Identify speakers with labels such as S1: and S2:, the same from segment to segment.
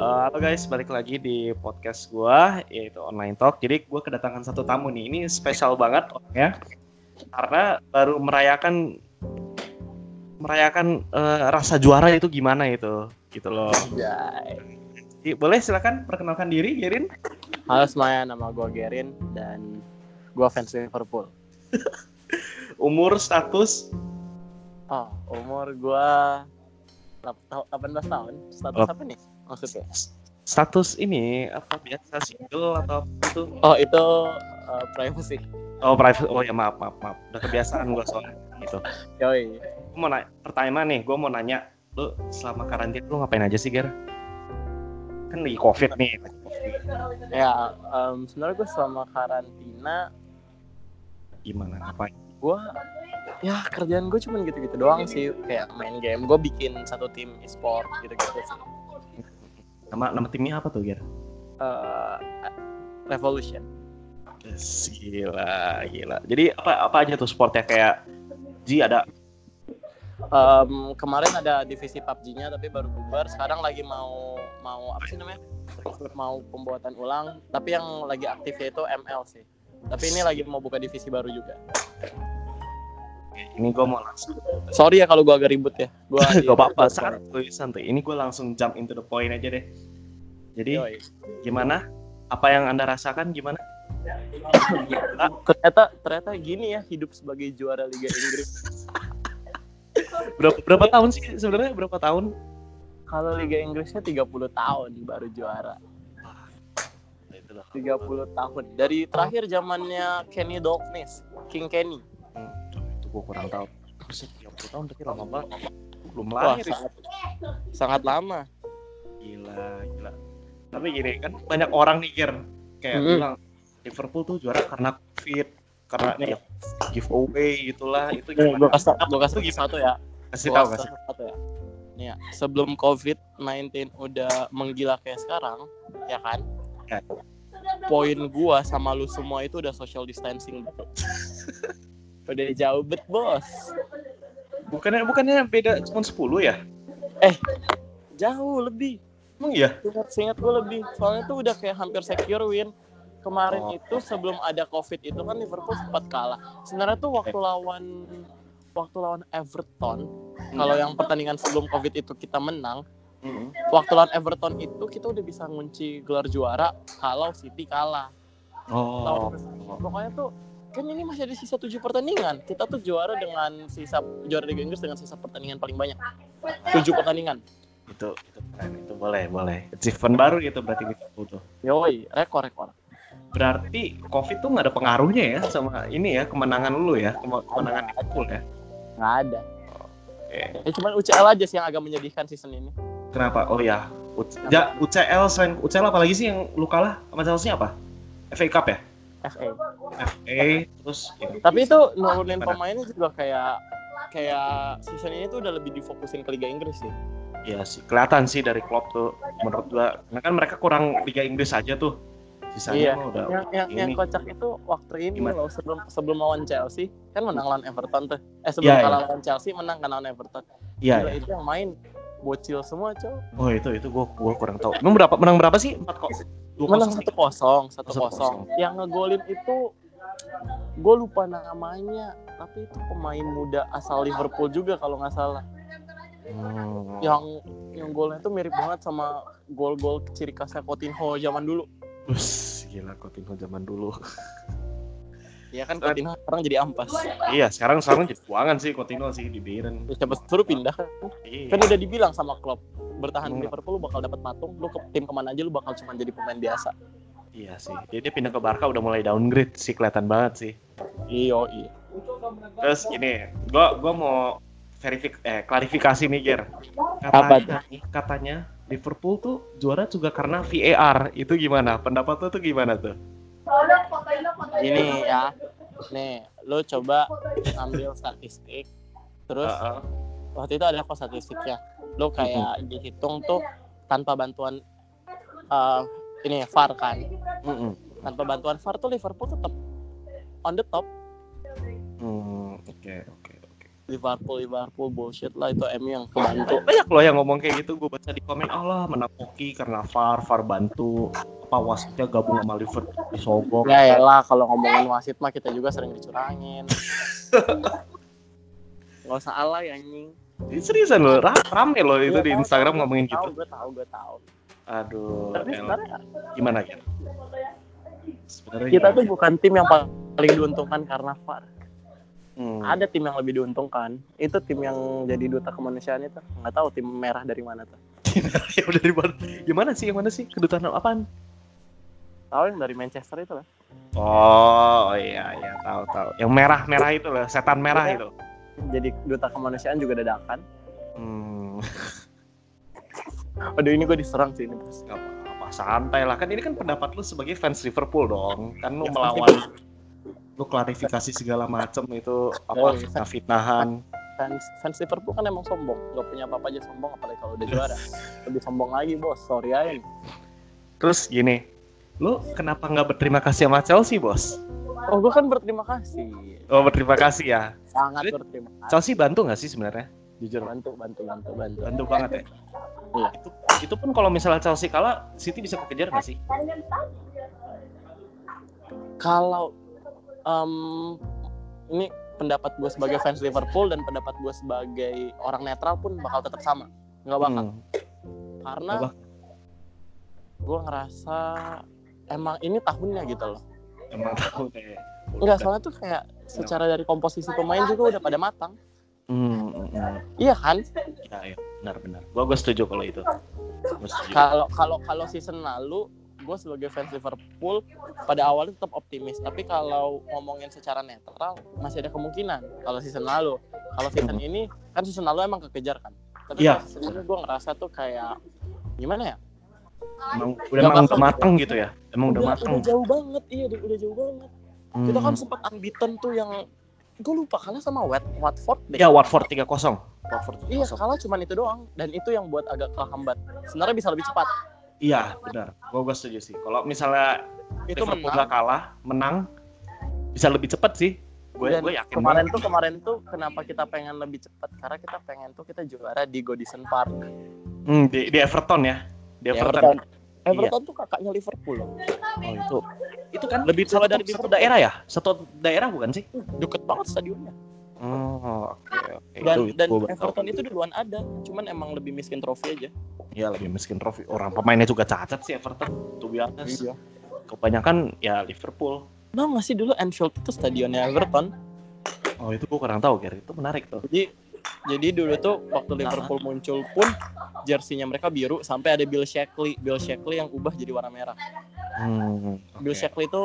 S1: Uh, halo guys, balik lagi di podcast gua yaitu Online Talk. Jadi gua kedatangan satu tamu nih. Ini spesial banget ya. Karena baru merayakan merayakan uh, rasa juara itu gimana itu gitu loh. Jadi, boleh silakan perkenalkan diri, Gerin.
S2: Halo semuanya, nama gue Gerin dan gue fans Liverpool.
S1: Umur, status,
S2: Oh, umur gue 18 tahun. Status
S1: Oh.
S2: apa nih maksudnya?
S1: status ini apa biasa single atau apa itu?
S2: Oh, itu uh, privacy.
S1: Oh private. Oh ya maaf maaf maaf. Udah kebiasaan gua soalnya gitu.
S2: Yoi.
S1: Gua mau nanya, pertama nih, gua mau nanya, lu selama karantina lu ngapain aja sih, Ger? Kan lagi covid nih.
S2: Ya, um, sebenarnya gue selama karantina,
S1: Gimana ngapain?
S2: gue ya kerjaan gue cuman gitu-gitu doang sih. Kayak main game. Gue bikin satu tim e-sport gitu-gitu sih.
S1: Nama nama timnya apa tuh, Ger?
S2: Uh, Revolution.
S1: Yes, gila, gila. Jadi apa apa aja tuh sportnya kayak Ji ada
S2: Um, kemarin ada divisi PUBG-nya tapi baru bubar. Sekarang lagi mau mau apa sih namanya? Mau pembuatan ulang. Tapi yang lagi aktifnya itu ML sih. Tapi ini lagi mau buka divisi baru juga.
S1: Ini gua mau langsung
S2: Sorry ya kalau gua agak ribut ya. Gua
S1: gak apa-apa santai santai ini gue langsung jump into the point aja deh jadi
S2: Yoi.
S1: gimana apa yang anda rasakan gimana
S2: Ternyata ternyata gini ya hidup sebagai juara Liga Inggris.
S1: berapa berapa tahun sih sebenarnya berapa tahun
S2: Kalau Liga Inggrisnya 30 tahun baru juara.
S1: itu loh
S2: 30 tahun. Dari terakhir zamannya Kenny Dalglish, King Kenny.
S1: Hmm, gue kurang tahu Buset, 30 tahun berarti lama banget belum
S2: Wah,
S1: lahir ya.
S2: sangat, sangat lama.
S1: gila gila tapi gini kan banyak orang nih Ger kayak
S2: Mhm.
S1: bilang Liverpool tuh juara karena covid karena ya, giveaway gitulah itu
S2: Gue
S1: gimana
S2: kasih gue kasih
S1: Itu gimana?
S2: satu ya.
S1: kasih tahu
S2: kasih
S1: kasih
S2: satu ya. Nih ya, sebelum COVID-19 udah menggila kayak sekarang, ya kan?
S1: Ya.
S2: Poin gua sama lu semua itu udah social distancing, bro. udah jauh bet, bos.
S1: bukannya bukannya beda cuma 10 ya
S2: Jauh lebih.
S1: emang iya
S2: Seingat, gue lebih. Soalnya tuh udah kayak hampir secure win. Kemarin
S1: Oh.
S2: itu sebelum ada COVID itu kan Liverpool sempat kalah. Sebenarnya tuh waktu lawan waktu lawan Everton, kalau yang pertandingan sebelum COVID itu kita menang,
S1: Mhm.
S2: waktu lawan Everton itu kita udah bisa ngunci gelar juara kalau City kalah.
S1: oh
S2: Pokoknya tuh kan ini masih ada sisa tujuh pertandingan. Kita tuh juara dengan sisa juara Liga Inggris dengan sisa pertandingan paling banyak. Tujuh pertandingan.
S1: itu itu keren itu boleh boleh achievement baru gitu berarti Liverpool tuh
S2: Yoi, rekor rekor.
S1: berarti covid tuh nggak ada pengaruhnya ya sama ini ya kemenangan lu ya kemenangan Liverpool ya
S2: Nggak ada.
S1: Oke.
S2: Ya cuman UCL aja sih yang agak menyedihkan season ini.
S1: Kenapa? Oh ya, U- ja, UCL selain UCL apa lagi sih yang lu kalah sama Chelsea apa? FA Cup ya?
S2: FA.
S1: FA terus ini.
S2: Tapi itu nurunin pemainnya juga kayak kayak season ini tuh udah lebih difokusin ke Liga Inggris sih.
S1: Iya sih, kelihatan sih dari Klopp tuh menurut gua. Karena kan mereka kurang Liga Inggris aja tuh. Sisanya
S2: Iya.
S1: udah
S2: Yang yang, yang
S1: ini.
S2: kocak itu waktu ini
S1: Gimana?
S2: loh sebelum sebelum lawan Chelsea kan menang lawan Everton tuh. Eh sebelum
S1: Iya,
S2: kalah lawan Chelsea menang kan lawan Everton.
S1: Iya, iya.
S2: itu yang main bocil semua, cow.
S1: Oh, itu itu gua gua kurang tahu. Emang berapa menang berapa sih? 4 kok.
S2: Menang satu kosong, satu kosong. Yang ngegolin itu gue lupa namanya, tapi itu pemain muda asal Liverpool juga kalau nggak salah.
S1: Hmm.
S2: Yang yang golnya itu mirip banget sama gol-gol ciri khasnya Coutinho zaman dulu.
S1: Us, gila Coutinho zaman dulu.
S2: Ya kan Coutinho sekarang jadi ampas.
S1: iya, sekarang sekarang jadi buangan sih Coutinho sih di Bayern.
S2: Terus siapa suruh pindah kan?
S1: Iya.
S2: Kan udah dibilang sama Klopp, bertahan di. Liverpool lu bakal dapat patung, lu ke tim ke mana aja lu bakal cuma jadi pemain biasa.
S1: Iya sih. Jadi dia pindah ke Barca udah mulai downgrade sih kelihatan banget sih.
S2: Iyo, iya.
S1: Terus gini, gua gua mau verifik eh klarifikasi nih Ger.
S2: Apa
S1: Katanya, nih, katanya Liverpool tuh juara juga karena VAR. Itu gimana? Pendapat lu tuh gimana tuh?
S2: Ini ya. Nih, lu coba ambil statistik. Terus
S1: Heeh.
S2: waktu itu ada kok statistiknya. Lu kayak dihitung tuh tanpa bantuan eh, ini VAR kan.
S1: Mm-mm.
S2: Tanpa bantuan VAR tuh Liverpool tetap on the top.
S1: Hmm, oke oke oke.
S2: Liverpool Liverpool bullshit lah itu MU yang kebantu
S1: banyak loh yang ngomong kayak gitu gue baca di komen Allah menang hoki karena VAR VAR bantu apa wasitnya gabung sama Liverpool disogok
S2: ya lah kalau ngomongin wasit mah kita juga sering dicurangin nggak usah alay anjing
S1: Ini seriusan loh ra- rame loh itu
S2: Gua
S1: di
S2: tahu,
S1: Instagram
S2: tahu,
S1: ngomongin gitu.
S2: gue tahu gue tahu.
S1: Aduh
S2: tapi sebenarnya
S1: gimana ya sebenarnya
S2: kita
S1: gimana?
S2: tuh bukan tim yang paling diuntungkan karena VAR.
S1: Hmm.
S2: ada tim yang lebih diuntungkan. Itu tim yang jadi duta kemanusiaan itu. Nggak tahu tim merah dari mana tuh.
S1: Ya udah dari mana? Gimana sih yang mana sih? Kedutaan apaan
S2: tahu yang dari Manchester itu lah.
S1: Oh iya iya tahu tahu. Yang merah merah itu loh setan merah
S2: Iya.
S1: itu
S2: jadi duta kemanusiaan juga dadakan
S1: hmm.
S2: aduh ini gue diserang sih ini
S1: Gak apa-apa, santai lah. Kan ini kan pendapat lu sebagai fans Liverpool dong. Kan lu
S2: Ya,
S1: melawan lu klarifikasi segala macem itu
S2: Oh,
S1: apa
S2: iya.
S1: fitnah-fitnahan.
S2: fans fans Liverpool kan emang sombong nggak punya apa-apa aja sombong apalagi kalau udah juara lebih sombong lagi bos sorry aja.
S1: Terus gini, lu kenapa nggak berterima kasih sama Chelsea, Bos?
S2: Oh gue kan berterima kasih
S1: Oh, berterima kasih ya.
S2: sangat
S1: Jadi-
S2: berterima kasih
S1: Chelsea bantu nggak sih sebenarnya? Jujur,
S2: bantu bantu bantu bantu
S1: bantu banget ya.
S2: Iya.
S1: Itu itu pun kalau misalnya Chelsea kalah, City bisa kekejar nggak sih?
S2: kalau em, ini pendapat gue sebagai fans Liverpool dan pendapat gue sebagai orang netral pun bakal tetap sama nggak bakal
S1: Hmm.
S2: karena gue ngerasa emang ini tahunnya gitu loh
S1: Emang tahu deh.
S2: Enggak, soalnya tuh kayak secara dari komposisi pemain juga udah pada matang.
S1: Hmm, hmm, hmm.
S2: Iya kan?
S1: Ya, ya, benar-benar. Gua gua setuju kalau itu.
S2: Kalau kalau kalau season lalu gue sebagai fans Liverpool pada awalnya tetap optimis, tapi kalau ngomongin secara netral masih ada kemungkinan kalau season lalu. Kalau season ini kan season lalu emang kekejar kan. Tapi
S1: Iya.
S2: kalau season ini gue ngerasa tuh kayak gimana ya?
S1: Emang udah emang udah mateng gitu ya? Emang udah, mateng.
S2: udah jauh banget, iya udah, udah jauh banget. Kita kan
S1: Hmm.
S2: sempat unbeaten tuh yang gue lupa kalah sama Wat Watford deh.
S1: Ya Watford 3-0. Watford 3-0.
S2: Iya kalah cuman itu doang dan itu yang buat agak kehambat. Sebenarnya bisa lebih cepat.
S1: Iya, benar. Gua gua setuju sih. Kalau misalnya
S2: Itu
S1: Liverpool
S2: menang.
S1: kalah, menang bisa lebih cepat sih. Gue gue yakin
S2: kemarin
S1: banget.
S2: tuh kemarin tuh kenapa kita pengen lebih cepat karena kita pengen tuh kita juara di Godison Park.
S1: Hmm, di, di Everton ya. Di Everton.
S2: Everton. Everton tuh kakaknya Liverpool loh.
S1: Oh, itu. Itu kan
S2: Lebih tua dari
S1: satu
S2: Liverpool.
S1: daerah ya? Satu daerah bukan sih?
S2: Deket banget stadionnya.
S1: Oh, oke oke.
S2: Dan
S1: Itu-
S2: dan
S1: itu gua tahu.
S2: Everton itu duluan ada, cuman emang lebih miskin trofi aja.
S1: ya lebih miskin trofi. Orang pemainnya juga cacat sih Everton. Tuh biasa.
S2: Iya.
S1: Kebanyakan ya Liverpool.
S2: Nah, masih dulu Anfield itu stadionnya Everton.
S1: Oh, itu gue kurang tahu, Ger. Itu menarik tuh.
S2: Jadi jadi dulu tuh waktu Liverpool muncul pun jersinya mereka biru sampai ada Bill Shankly, Bill Shankly yang ubah jadi warna merah.
S1: Hmm,
S2: Bill
S1: oke.
S2: Shankly itu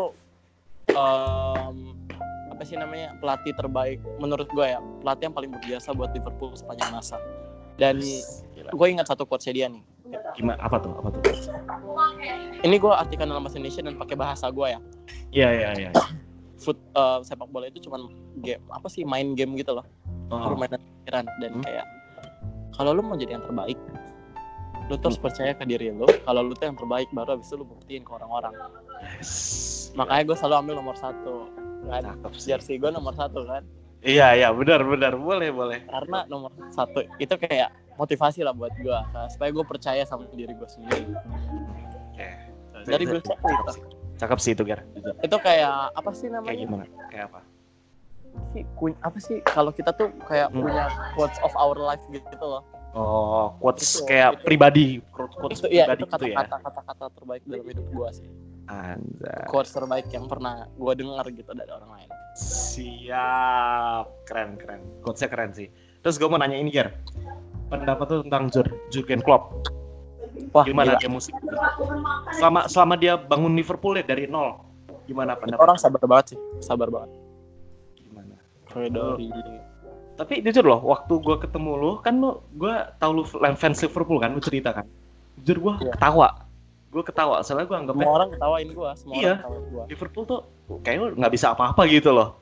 S2: em, apa sih namanya pelatih terbaik menurut gue ya pelatih yang paling berjasa buat Liverpool sepanjang masa. Dan gue ingat satu quotes dia nih.
S1: Gimana apa tuh? Apa tuh?
S2: Ini gue artikan dalam bahasa Indonesia dan pakai bahasa gue ya.
S1: Iya, iya, iya.
S2: Foot eh, sepak bola itu cuman game apa sih main game gitu loh.
S1: Oh,
S2: permainan pikiran dan
S1: Hmm.
S2: kayak kalau lu mau jadi yang terbaik lu terus
S1: Hmm.
S2: percaya ke diri lu kalau lu tuh yang terbaik baru abis itu lu buktiin ke orang-orang
S1: yes.
S2: makanya gue selalu ambil nomor satu kan jersey gue nomor satu kan
S1: Iya, iya, benar, benar. Boleh, boleh.
S2: karena nomor satu itu kayak motivasi lah buat gue supaya gue percaya sama diri gue sendiri
S1: Oke.
S2: dari Shankly
S1: Cakep sih. Cakep sih itu, Ger.
S2: itu kayak apa sih
S1: Kayak
S2: namanya
S1: gimana? Kayak apa?
S2: Sih apa sih kalau kita tuh kayak
S1: Hmm.
S2: punya quotes of our life gitu loh
S1: Oh, quotes
S2: Itu,
S1: kayak
S2: itu.
S1: pribadi, quotes
S2: itu iya
S1: pribadi
S2: itu
S1: gitu ya.
S2: kata-kata kata-kata terbaik dalam hidup gue sih
S1: Anjay.
S2: quotes terbaik yang pernah gue dengar gitu dari orang lain.
S1: Siap. Keren, keren. Quotesnya keren sih. Terus gue mau nanya ini, Ger. Pendapat tuh tentang Jur Jurgen Klopp.
S2: Wah,
S1: Gimana
S2: gila.
S1: dia musik? Selama selama dia bangun Liverpool ya dari nol. Gimana pendapat?
S2: Orang sabar banget sih, sabar banget.
S1: Tapi jujur loh, waktu gue ketemu lu, kan lu, gue tau lu fans Liverpool kan, lu cerita kan. Jujur gue
S2: Iya.
S1: ketawa. Gue ketawa, soalnya gue anggapnya
S2: semua orang ketawain gua, semua
S1: Iya.
S2: orang ketawain gua.
S1: Liverpool tuh kayaknya nggak bisa apa-apa gitu loh.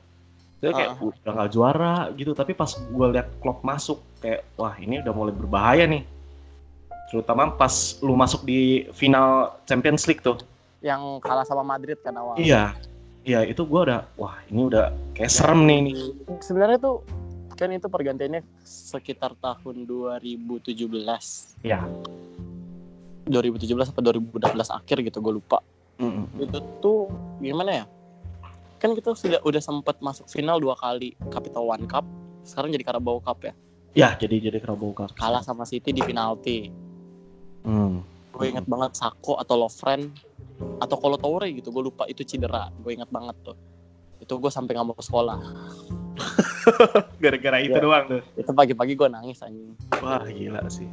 S1: Saya kayak
S2: Ah.
S1: udah nggak juara gitu, tapi pas gue liat Klopp masuk kayak wah ini udah mulai berbahaya nih. Terutama pas lu masuk di final Champions League tuh.
S2: Yang kalah sama Madrid kan awal.
S1: Iya, iya itu gue udah wah ini udah kayak serem nih nih.
S2: Sebenarnya tuh kan itu pergantiannya sekitar tahun 2017
S1: Ya.
S2: 2017 atau 2018 akhir gitu gue lupa
S1: Mm-mm.
S2: itu tuh gimana ya kan kita sudah udah sempat masuk final dua kali Capital One Cup sekarang jadi Carabao Cup ya
S1: Ya, jadi jadi Carabao Cup.
S2: kalah sama City di penalti
S1: Hmm.
S2: gue inget banget Sako atau Lovren atau Kolo Toure gitu gue lupa itu cedera gue inget banget tuh itu gue sampai nggak mau ke sekolah
S1: Gara-gara itu
S2: Ya.
S1: doang tuh.
S2: itu pagi-pagi gue nangis anjing
S1: Wah, gila sih.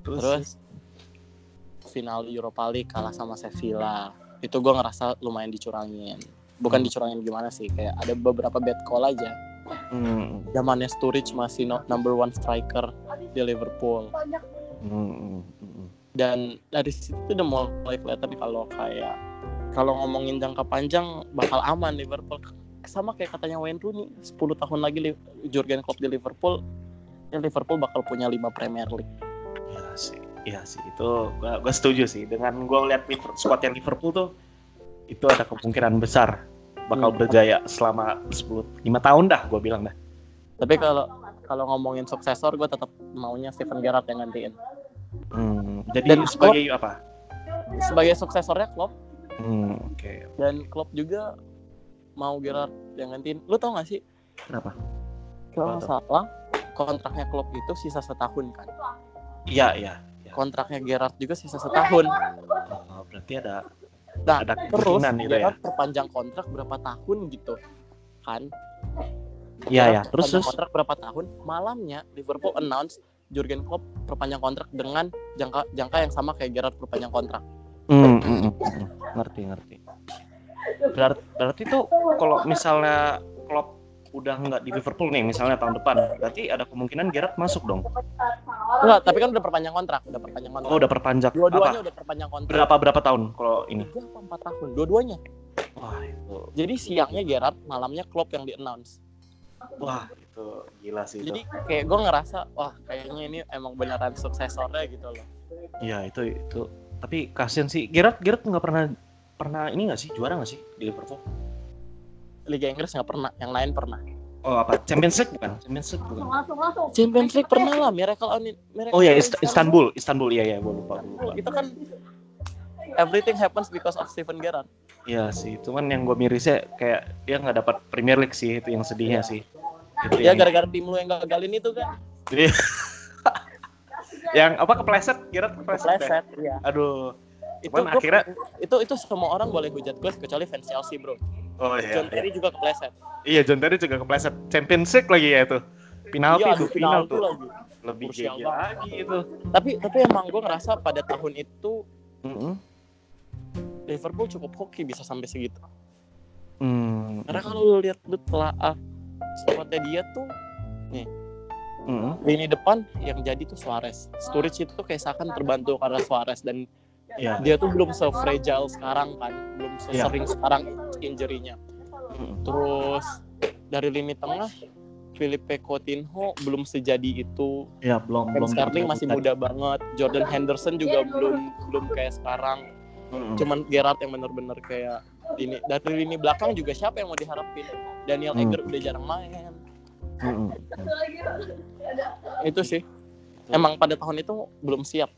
S1: Terus,
S2: terus final Europa League kalah sama Sevilla itu gue ngerasa lumayan dicurangin bukan
S1: Hmm.
S2: dicurangin gimana sih kayak ada beberapa bad call aja
S1: hmm,
S2: zamannya Sturridge masih no- number one striker di Liverpool
S1: hmm, hmm, hmm.
S2: Dan dari situ udah mulai kelihatan kalau kayak kalau ngomongin jangka panjang bakal aman Liverpool. Sama kayak katanya Wayne Rooney 10 tahun lagi Jurgen Klopp di Liverpool ya Liverpool bakal punya 5 Premier League.
S1: Ya sih, iya sih. Itu gua, gua setuju sih. Dengan gua lihat squad yang Liverpool tuh itu ada kemungkinan besar bakal
S2: Hmm.
S1: berjaya selama 10 5 tahun dah gua bilang dah.
S2: tapi kalau kalau ngomongin suksesor gue tetap maunya Steven Gerrard yang gantiin
S1: Hmm, jadi
S2: Dan
S1: sebagai apa?
S2: sebagai suksesornya Klopp
S1: Hmm, oke.
S2: dan Klopp juga mau Gerrard yang gantiin lu tau gak sih
S1: Kenapa?
S2: kalau nggak salah kontraknya Klopp itu sisa setahun kan
S1: Iya, iya. iya.
S2: kontraknya Gerrard juga sisa setahun
S1: Oh, berarti ada
S2: Nah,
S1: ada
S2: terus
S1: gitu ya.
S2: Gerrard perpanjang kontrak berapa tahun gitu kan?
S1: Iya, ya. Terus terus
S2: kontrak berapa tahun? Malamnya Liverpool announce Jurgen Klopp perpanjang kontrak dengan jangka jangka yang sama kayak Gerrard perpanjang kontrak.
S1: Hmm, hmm, hmm, hmm. ngerti ngerti. Berarti berarti tuh kalau misalnya Klopp udah nggak di Liverpool nih misalnya tahun depan, berarti ada kemungkinan Gerrard masuk dong.
S2: Enggak, tapi kan udah perpanjang kontrak, udah perpanjang kontrak.
S1: Oh, udah perpanjang.
S2: Dua-duanya udah perpanjang kontrak.
S1: Berapa berapa tahun kalau ini?
S2: Tiga apa empat tahun? Dua-duanya.
S1: Wah, itu
S2: Jadi siangnya Gerrard, malamnya Klopp yang di announce.
S1: Wah, itu gila sih itu.
S2: Jadi kayak gue ngerasa, wah kayaknya ini emang beneran suksesornya gitu loh.
S1: Iya, itu itu. Tapi kasihan sih Gerrard Gerrard nggak pernah pernah ini nggak sih juara nggak sih di Liverpool?
S2: Liga Inggris nggak pernah, yang lain pernah.
S1: Oh, apa? Champions League bukan? Champions League bukan?
S2: Champions League pernah lah, Miracle on Miracle
S1: Oh ya, Ist- Istanbul, Istanbul iya ya, gua lupa, gua lupa.
S2: itu kan everything happens because of Steven Gerrard.
S1: Iya sih, cuman yang gue mirisnya kayak dia nggak dapat Premier League sih, itu yang sedihnya sih. Itu
S2: Ya
S1: yang,
S2: gara-gara tim lu yang gagalin itu kan.
S1: yang apa kepleset, Gerard kepleset. ya?
S2: Pleset, iya.
S1: Aduh.
S2: Itu
S1: Cuman
S2: gua-
S1: akhirnya
S2: itu itu semua orang boleh hujat gue kecuali fans Chelsea, Bro.
S1: oh iya.
S2: John Terry juga kepleset.
S1: Iya, John Terry juga kepleset. Champions League lagi ya itu. Penalti
S2: Iya, adu
S1: final
S2: penalti
S1: tuh.
S2: lagi.
S1: Lebih
S2: banget.
S1: lagi itu.
S2: Tapi tapi emang gue ngerasa pada tahun itu
S1: Mm-mm.
S2: Liverpool cukup hoki bisa sampai segitu.
S1: Hmm.
S2: Karena kalau lu lihat lu telaah squadnya dia tuh
S1: Mm-mm.
S2: lini depan yang jadi tuh Suarez. Sturridge itu kayak seakan terbantu karena Suarez dan
S1: Iya.
S2: dia tuh belum se-fragile sekarang kan, belum
S1: Iya.
S2: sesering sekarang injury-nya.
S1: Mm-mm.
S2: Terus dari lini tengah Felipe Coutinho belum sejadi itu.
S1: Iya, belum
S2: Ken
S1: belum.
S2: Sterling masih muda banget. Jordan Henderson juga belum belum kayak sekarang.
S1: Mm-mm.
S2: Cuman Gerrard yang bener-bener kayak ini dari lini belakang juga siapa yang mau diharapin? Daniel
S1: Hmm.
S2: Egger udah jarang main.
S1: Mm-mm.
S2: Itu sih. Emang pada tahun itu belum siap.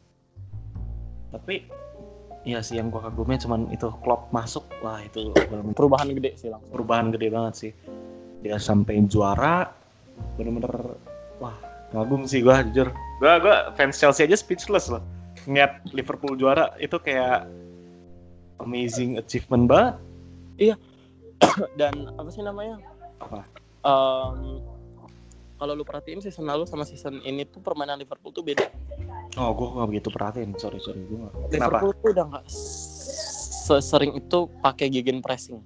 S1: Tapi Iya sih yang gua kagumnya cuman itu Klopp masuk wah itu
S2: Perubahan gede sih langsung.
S1: perubahan gede banget sih dia sampai juara bener-bener wah kagum sih gua jujur gua gua fans Chelsea aja speechless loh ngeliat Liverpool juara itu kayak amazing achievement banget
S2: Dan apa sih namanya?
S1: Apa?
S2: Em, kalau lu perhatiin season lalu sama season ini tuh permainan Liverpool tuh beda.
S1: oh gua gak begitu perhatiin sorry sorry gua gak kenapa
S2: Liverpool tuh udah nggak sesering itu pakai gegen pressing.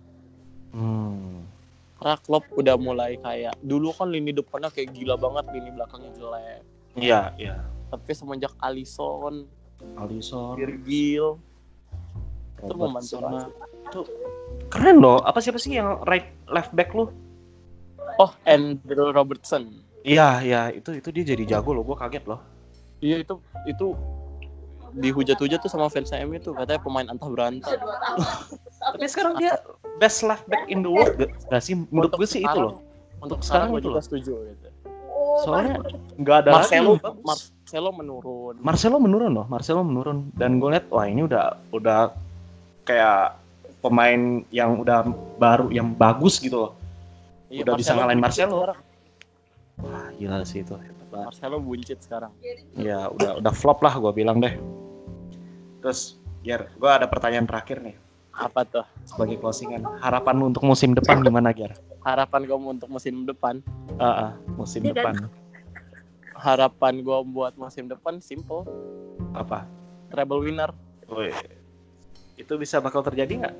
S1: hmm.
S2: Karena Klopp udah mulai kayak dulu kan lini depannya kayak gila banget, lini belakangnya jelek.
S1: iya iya
S2: Tapi semenjak Alisson,
S1: Alisson
S2: Virgil, itu membantu banget.
S1: itu keren loh apa siapa sih yang right left back lu
S2: Oh, Andrew Robertson.
S1: iya iya itu itu dia jadi jago loh gua kaget loh
S2: Iya itu itu dihujat-hujat tuh sama fans MU tuh katanya pemain antah berantah.
S1: Tapi sekarang dia best left back in the world gak, gak sih? Menurut gue sih itu loh.
S2: Untuk
S1: sekarang
S2: sekarang gue
S1: itu
S2: juga
S1: loh.
S2: setuju gitu.
S1: Soalnya nggak ada
S2: Marcelo
S1: lagi.
S2: Marcelo menurun.
S1: Marcelo menurun loh, Marcelo menurun dan gue liat wah ini udah udah kayak pemain yang udah baru yang bagus gitu loh.
S2: Iya,
S1: udah bisa ngalahin Marcelo.
S2: sekarang.
S1: Wah gila sih itu.
S2: Marcelo buncit sekarang.
S1: Ya udah udah flop lah gue bilang deh. Terus Ger, gue ada pertanyaan terakhir nih
S2: Apa tuh?
S1: sebagai closingan. Harapan lu untuk musim depan gimana Ger?
S2: Harapan kamu untuk musim depan?
S1: Ah, ah, musim
S3: Iya kan?
S1: depan
S2: Harapan gue buat musim depan simple,
S1: apa?
S2: treble winner.
S1: Itu bisa bakal terjadi nggak?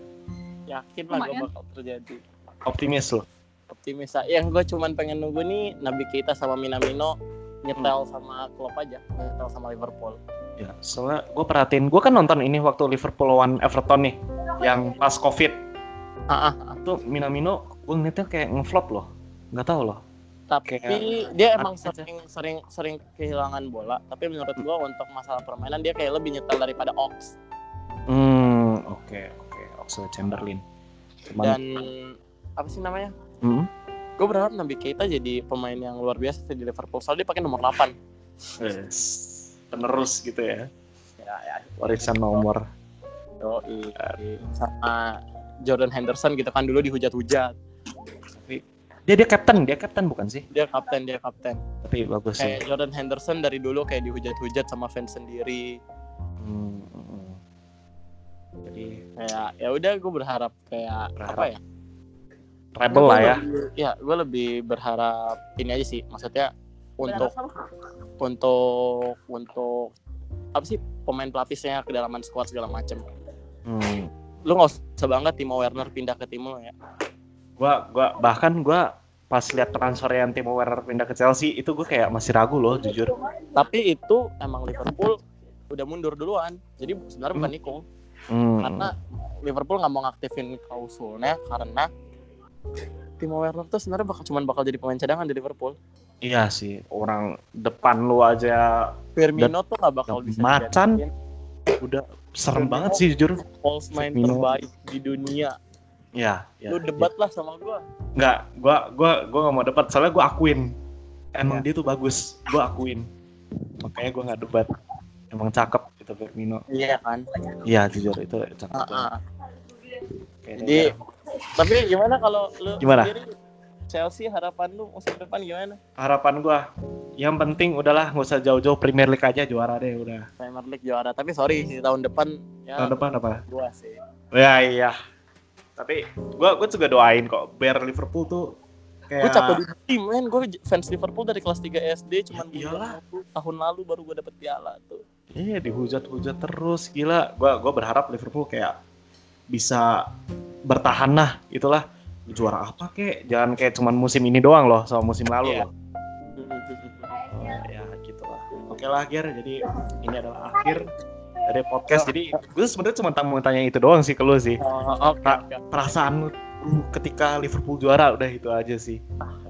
S2: Yakin lah gue bakal terjadi.
S1: Optimis lo?
S2: Optimis lah. Yang gue cuman pengen nunggu nih Nabi Keita sama Minamino nyetel sama klub aja, nyetel sama Liverpool.
S1: Ya, soalnya gue perhatiin, gue kan nonton ini waktu Liverpool lawan Everton nih, yang pas COVID.
S2: Ah, ah, ah.
S1: Itu Minamino, gue ngeliatnya kayak ngeflop loh. Nggak tahu loh.
S2: tapi
S1: Kayak-
S2: dia emang
S1: aja.
S2: sering sering sering kehilangan bola. Tapi menurut gue untuk masalah permainan dia kayak lebih nyetel daripada Ox.
S1: Hmm, oke, oke. Oxlade Chamberlain. Cuman,
S2: Dan apa sih namanya?
S1: Hmm,
S2: Gue berharap Nabi Keita jadi pemain yang luar biasa di Liverpool. Soalnya dia pakai nomor 8.
S1: yes. penerus gitu ya.
S2: Ya, ya.
S1: Warisan nomor.
S2: Yoi. Sama Jordan Henderson gitu kan dulu dihujat-hujat.
S1: Dia dia kapten, dia kapten bukan sih?
S2: Dia kapten, dia kapten.
S1: Tapi bagus sih.
S2: Kayak Jordan Henderson dari dulu kayak dihujat-hujat sama fans sendiri.
S1: Hmm, hmm. Jadi
S2: Kayak ya udah gue berharap kayak
S1: Berharap.
S2: apa ya?
S1: treble lah ya.
S2: Ya, gue lebih berharap ini aja sih. Maksudnya untuk untuk untuk apa sih pemain pelapisnya kedalaman squad segala macem.
S1: Hmm.
S2: Lu nggak usah bangga Timo Werner pindah ke tim lu ya.
S1: Gua gua bahkan gua pas lihat transfer yang Timo Werner pindah ke Chelsea itu gue kayak masih ragu loh jujur.
S2: Tapi itu emang Liverpool udah mundur duluan. Jadi sebenarnya bukan Nico.
S1: Hmm.
S2: Karena Liverpool nggak mau ngaktifin klausulnya karena Timo Werner tuh sebenarnya bakal cuman bakal jadi pemain cadangan di Liverpool.
S1: Iya sih, orang depan lu aja
S2: Firmino tuh nggak bakal bisa
S1: macan.
S2: dijadiin
S1: udah serem banget sih jujur.
S2: false main
S1: Firmino.
S2: terbaik di dunia.
S1: Ya, ya.
S2: Lu debat lah sama gua.
S1: Nggak, gua gua gua nggak mau debat soalnya gua akuin. Emang
S2: Ya.
S1: dia tuh bagus, gua akuin. Makanya gua nggak debat. Emang cakep itu Firmino.
S2: Iya kan?
S1: Iya jujur itu cakep. Banget.
S2: ah.
S1: Kayaknya
S2: Jadi tapi gimana kalau lu
S1: Gimana?
S2: sendiri Chelsea harapan lu musim depan gimana?
S1: harapan gua yang penting udahlah nggak usah jauh-jauh Premier League aja juara deh udah.
S2: Premier League juara. Tapi sorry tahun depan ya
S1: Tahun depan apa?
S2: gua sih.
S1: Ya iya. Tapi gua gua juga doain kok biar Liverpool tuh kayak
S2: Gue capek di tim, men. Gue fans Liverpool dari kelas 3 SD cuman
S1: Ya
S2: tahun lalu baru gue dapet piala tuh.
S1: Iya dihujat-hujat terus gila. Gua gua berharap Liverpool kayak bisa bertahan lah itulah juara apa kek jangan kayak cuman musim ini doang loh sama musim lalu
S2: Iya.
S1: loh. ya gitulah. Oke lah Ger, jadi ini adalah akhir dari podcast. Jadi gue sebenarnya cuma mau tanya itu doang sih ke lu sih.
S2: Oh, oke.
S1: Perasaan lu ketika Liverpool juara udah itu aja sih.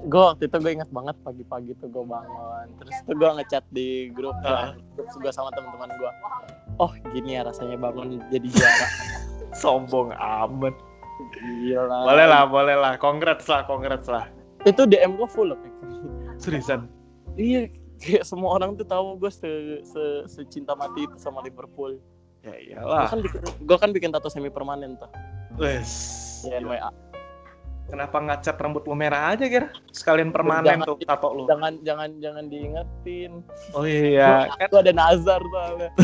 S2: Gue waktu itu gue ingat banget pagi-pagi tuh gue bangun. Terus tuh gue ngechat di grup,
S1: Ah.
S2: grup gue sama teman-teman gue. Oh gini ya rasanya bangun jadi juara.
S1: Sombong amat.
S2: Gila.
S1: Boleh lah, boleh lah. Congrats lah, congrats lah.
S2: Itu DM gue full loh.
S1: Seriusan.
S2: Iya, kayak semua orang tuh tahu gue se, se, secinta mati itu sama Liverpool.
S1: Ya
S2: Gue
S1: iyalah.
S2: kan bikin, gue kan bikin tato semi permanen tuh
S1: Wes.
S2: NWA.
S1: Kenapa ngacat rambut lu merah aja, Ger? Sekalian permanen
S2: Jangan-
S1: tuh tato lu.
S2: Jangan jangan jangan diingetin.
S1: Oh iya, kan
S2: Gue ada nazar soalnya.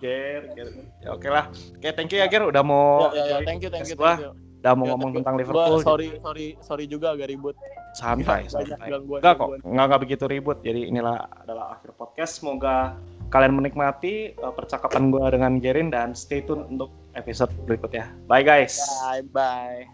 S1: Ger, Ger. Ya, oke lah. Oke, thank you ya, Ger. Udah mau
S2: ya, ya, ya, thank you, thank you, thank you.
S1: Udah mau
S2: Ya,
S1: ngomong tentang
S2: gua
S1: Liverpool.
S2: sorry, sorry, sorry juga agak ribut.
S1: santai, santai. Enggak kok, enggak, enggak begitu ribut. Jadi inilah adalah akhir podcast. Semoga kalian menikmati uh, percakapan gua dengan Gerin dan stay tune untuk episode berikutnya. Bye guys.
S2: Bye bye.